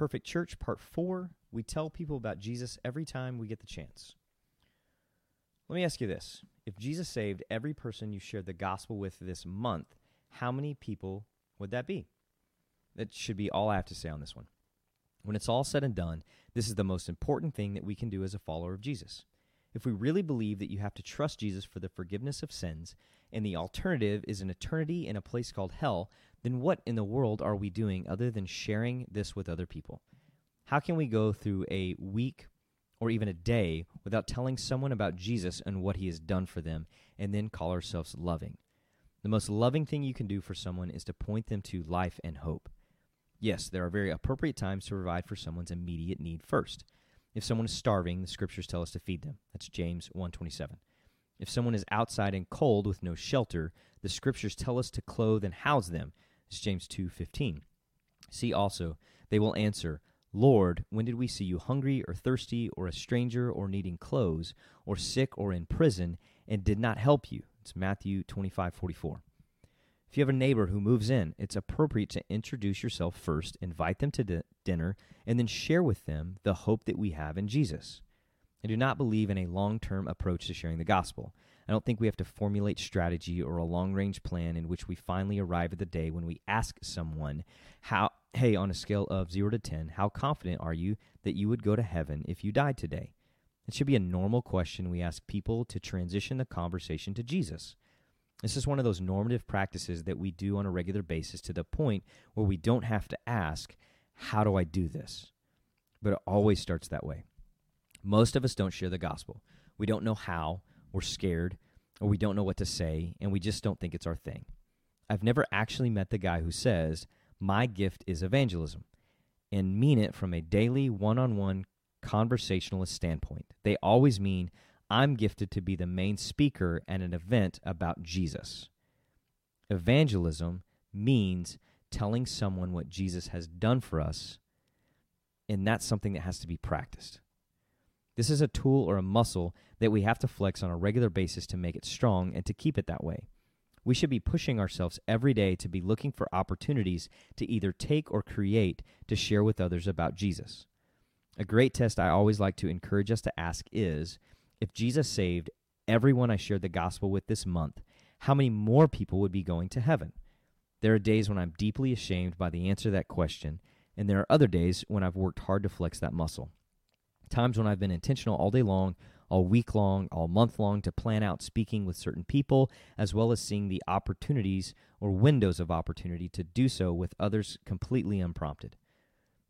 Perfect Church, Part 4. We tell people about Jesus every time we get the chance. Let me ask you this If Jesus saved every person you shared the gospel with this month, how many people would that be? That should be all I have to say on this one. When it's all said and done, this is the most important thing that we can do as a follower of Jesus. If we really believe that you have to trust Jesus for the forgiveness of sins, and the alternative is an eternity in a place called hell, then what in the world are we doing other than sharing this with other people? How can we go through a week or even a day without telling someone about Jesus and what he has done for them and then call ourselves loving? The most loving thing you can do for someone is to point them to life and hope. Yes, there are very appropriate times to provide for someone's immediate need first. If someone is starving, the scriptures tell us to feed them. That's James 127. If someone is outside and cold with no shelter, the scriptures tell us to clothe and house them. It's James 2:15. See also, they will answer, Lord, when did we see you hungry or thirsty or a stranger or needing clothes or sick or in prison and did not help you? It's Matthew 25:44. If you have a neighbor who moves in, it's appropriate to introduce yourself first, invite them to di- dinner, and then share with them the hope that we have in Jesus. I do not believe in a long term approach to sharing the gospel. I don't think we have to formulate strategy or a long range plan in which we finally arrive at the day when we ask someone, how, hey, on a scale of 0 to 10, how confident are you that you would go to heaven if you died today? It should be a normal question we ask people to transition the conversation to Jesus. This is one of those normative practices that we do on a regular basis to the point where we don't have to ask, How do I do this? But it always starts that way. Most of us don't share the gospel. We don't know how, we're scared, or we don't know what to say, and we just don't think it's our thing. I've never actually met the guy who says, My gift is evangelism, and mean it from a daily one on one conversationalist standpoint. They always mean, I'm gifted to be the main speaker at an event about Jesus. Evangelism means telling someone what Jesus has done for us, and that's something that has to be practiced. This is a tool or a muscle that we have to flex on a regular basis to make it strong and to keep it that way. We should be pushing ourselves every day to be looking for opportunities to either take or create to share with others about Jesus. A great test I always like to encourage us to ask is if Jesus saved everyone I shared the gospel with this month, how many more people would be going to heaven? There are days when I'm deeply ashamed by the answer to that question, and there are other days when I've worked hard to flex that muscle. Times when I've been intentional all day long, all week long, all month long to plan out speaking with certain people, as well as seeing the opportunities or windows of opportunity to do so with others completely unprompted.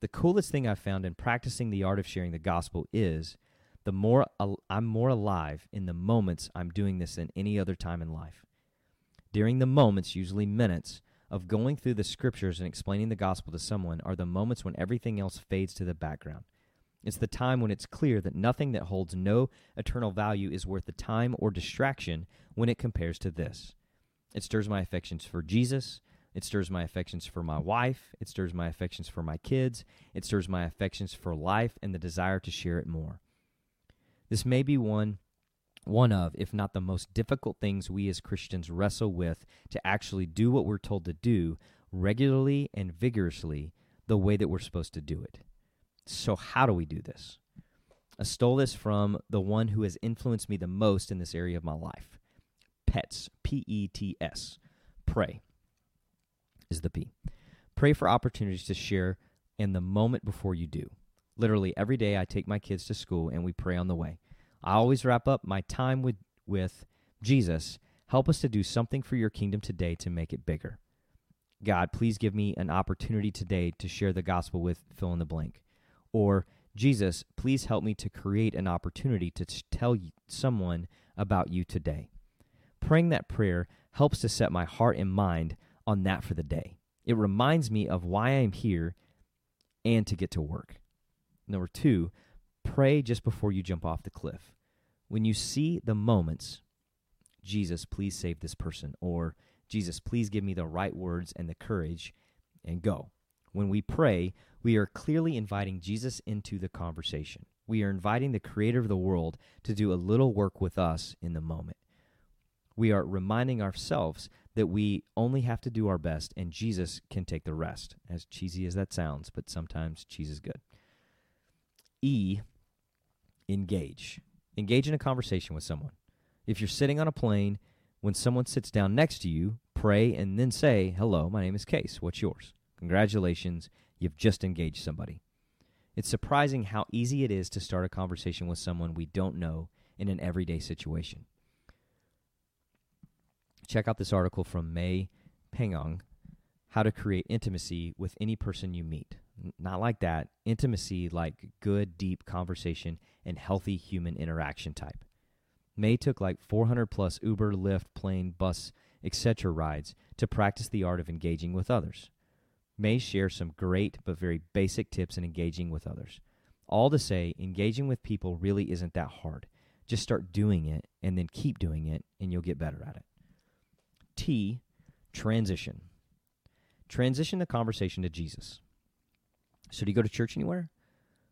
The coolest thing I've found in practicing the art of sharing the gospel is the more I'm more alive in the moments I'm doing this than any other time in life. During the moments, usually minutes, of going through the scriptures and explaining the gospel to someone are the moments when everything else fades to the background. It's the time when it's clear that nothing that holds no eternal value is worth the time or distraction when it compares to this. It stirs my affections for Jesus. It stirs my affections for my wife. It stirs my affections for my kids. It stirs my affections for life and the desire to share it more. This may be one one of, if not the most difficult things we as Christians wrestle with to actually do what we're told to do regularly and vigorously the way that we're supposed to do it. So, how do we do this? I stole this from the one who has influenced me the most in this area of my life PETS, P E T S. Pray is the P. Pray for opportunities to share in the moment before you do. Literally every day I take my kids to school and we pray on the way. I always wrap up my time with, with Jesus. Help us to do something for your kingdom today to make it bigger. God, please give me an opportunity today to share the gospel with fill in the blank. Or, Jesus, please help me to create an opportunity to tell someone about you today. Praying that prayer helps to set my heart and mind on that for the day. It reminds me of why I'm here and to get to work. Number two, pray just before you jump off the cliff. When you see the moments, Jesus, please save this person, or Jesus, please give me the right words and the courage, and go. When we pray, we are clearly inviting Jesus into the conversation. We are inviting the creator of the world to do a little work with us in the moment. We are reminding ourselves that we only have to do our best and Jesus can take the rest. As cheesy as that sounds, but sometimes cheese is good. E, engage. Engage in a conversation with someone. If you're sitting on a plane, when someone sits down next to you, pray and then say, Hello, my name is Case. What's yours? Congratulations, you've just engaged somebody. It's surprising how easy it is to start a conversation with someone we don't know in an everyday situation. Check out this article from May Pengong How to Create Intimacy with Any Person You Meet. Not like that, intimacy like good, deep conversation and healthy human interaction type. May took like 400 plus Uber, Lyft, plane, bus, etc. rides to practice the art of engaging with others. May share some great but very basic tips in engaging with others. All to say, engaging with people really isn't that hard. Just start doing it and then keep doing it, and you'll get better at it. T, transition. Transition the conversation to Jesus. So, do you go to church anywhere?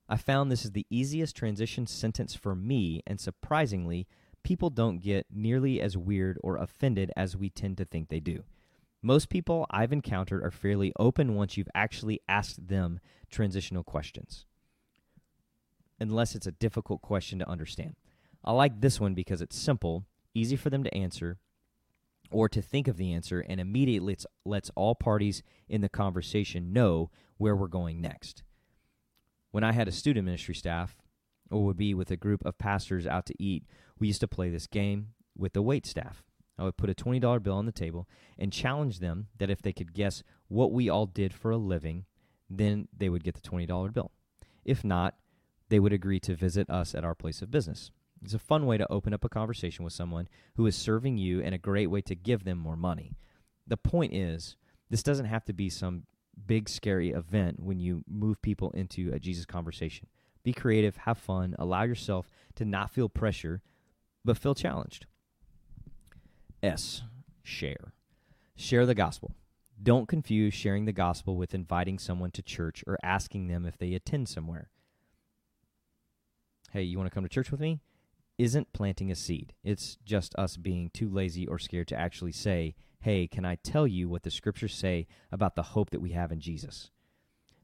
I found this is the easiest transition sentence for me, and surprisingly, people don't get nearly as weird or offended as we tend to think they do. Most people I've encountered are fairly open once you've actually asked them transitional questions, unless it's a difficult question to understand. I like this one because it's simple, easy for them to answer, or to think of the answer, and immediately lets all parties in the conversation know where we're going next. When I had a student ministry staff, or would be with a group of pastors out to eat, we used to play this game with the wait staff. I would put a $20 bill on the table and challenge them that if they could guess what we all did for a living, then they would get the $20 bill. If not, they would agree to visit us at our place of business. It's a fun way to open up a conversation with someone who is serving you and a great way to give them more money. The point is, this doesn't have to be some big scary event when you move people into a Jesus conversation. Be creative, have fun, allow yourself to not feel pressure, but feel challenged. S, share. Share the gospel. Don't confuse sharing the gospel with inviting someone to church or asking them if they attend somewhere. Hey, you want to come to church with me? Isn't planting a seed. It's just us being too lazy or scared to actually say, hey, can I tell you what the scriptures say about the hope that we have in Jesus?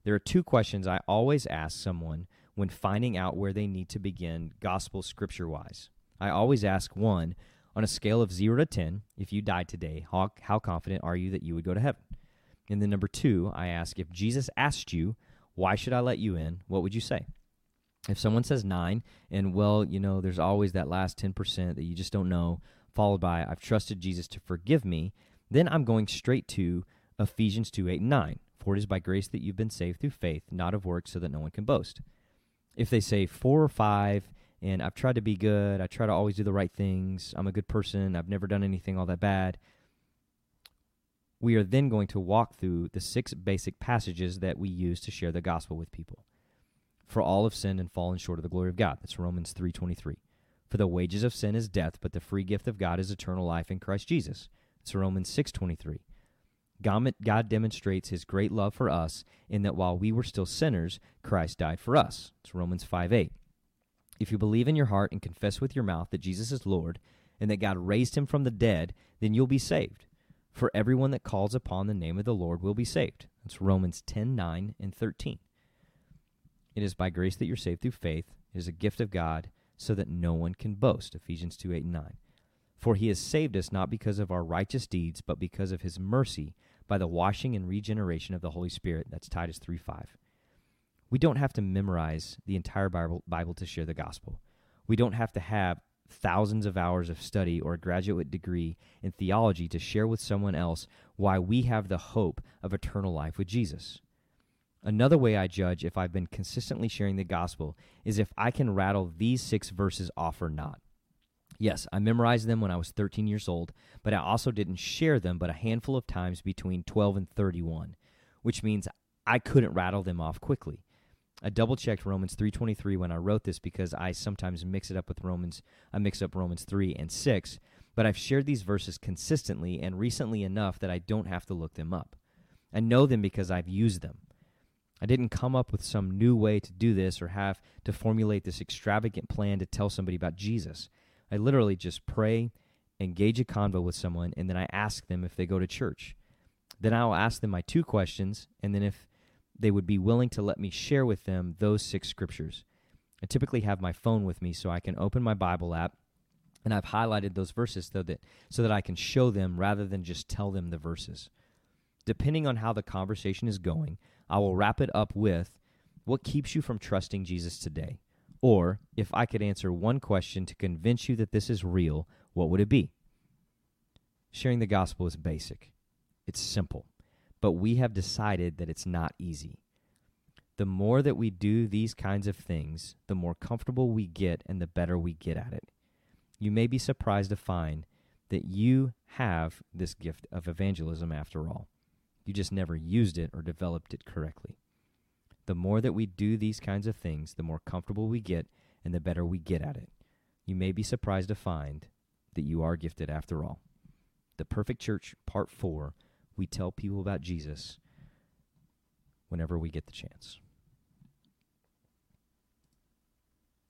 There are two questions I always ask someone when finding out where they need to begin gospel scripture wise. I always ask one, on a scale of 0 to 10, if you died today, how, how confident are you that you would go to heaven? And then number two, I ask, if Jesus asked you, why should I let you in? What would you say? If someone says nine, and well, you know, there's always that last 10% that you just don't know, followed by, I've trusted Jesus to forgive me, then I'm going straight to Ephesians 2 8 and 9. For it is by grace that you've been saved through faith, not of works, so that no one can boast. If they say four or five, and I've tried to be good, I try to always do the right things, I'm a good person, I've never done anything all that bad, we are then going to walk through the six basic passages that we use to share the gospel with people. For all have sinned and fallen short of the glory of God. That's Romans 3:23. For the wages of sin is death, but the free gift of God is eternal life in Christ Jesus. It's Romans 6:23. God, demonstrates his great love for us in that while we were still sinners, Christ died for us. It's Romans 5:8. If you believe in your heart and confess with your mouth that Jesus is Lord and that God raised him from the dead, then you'll be saved. For everyone that calls upon the name of the Lord will be saved. That's Romans 10 9 and 13. It is by grace that you're saved through faith. It is a gift of God so that no one can boast. Ephesians 2 8 and 9. For he has saved us not because of our righteous deeds, but because of his mercy by the washing and regeneration of the Holy Spirit. That's Titus 3 5. We don't have to memorize the entire Bible, Bible to share the gospel. We don't have to have thousands of hours of study or a graduate degree in theology to share with someone else why we have the hope of eternal life with Jesus. Another way I judge if I've been consistently sharing the gospel is if I can rattle these six verses off or not. Yes, I memorized them when I was 13 years old, but I also didn't share them but a handful of times between 12 and 31, which means I couldn't rattle them off quickly. I double checked Romans 3:23 when I wrote this because I sometimes mix it up with Romans I mix up Romans 3 and 6, but I've shared these verses consistently and recently enough that I don't have to look them up. I know them because I've used them. I didn't come up with some new way to do this or have to formulate this extravagant plan to tell somebody about Jesus. I literally just pray engage a convo with someone, and then I ask them if they go to church. Then I will ask them my two questions, and then if they would be willing to let me share with them those six scriptures. I typically have my phone with me so I can open my Bible app and I've highlighted those verses so that so that I can show them rather than just tell them the verses. Depending on how the conversation is going, I will wrap it up with what keeps you from trusting Jesus today? Or if I could answer one question to convince you that this is real, what would it be? Sharing the gospel is basic. It's simple, but we have decided that it's not easy. The more that we do these kinds of things, the more comfortable we get and the better we get at it you may be surprised to find that you have this gift of evangelism after all. You just never used it or developed it correctly. The more that we do these kinds of things, the more comfortable we get and the better we get at it. You may be surprised to find that you are gifted after all. The Perfect Church, Part 4, we tell people about Jesus whenever we get the chance.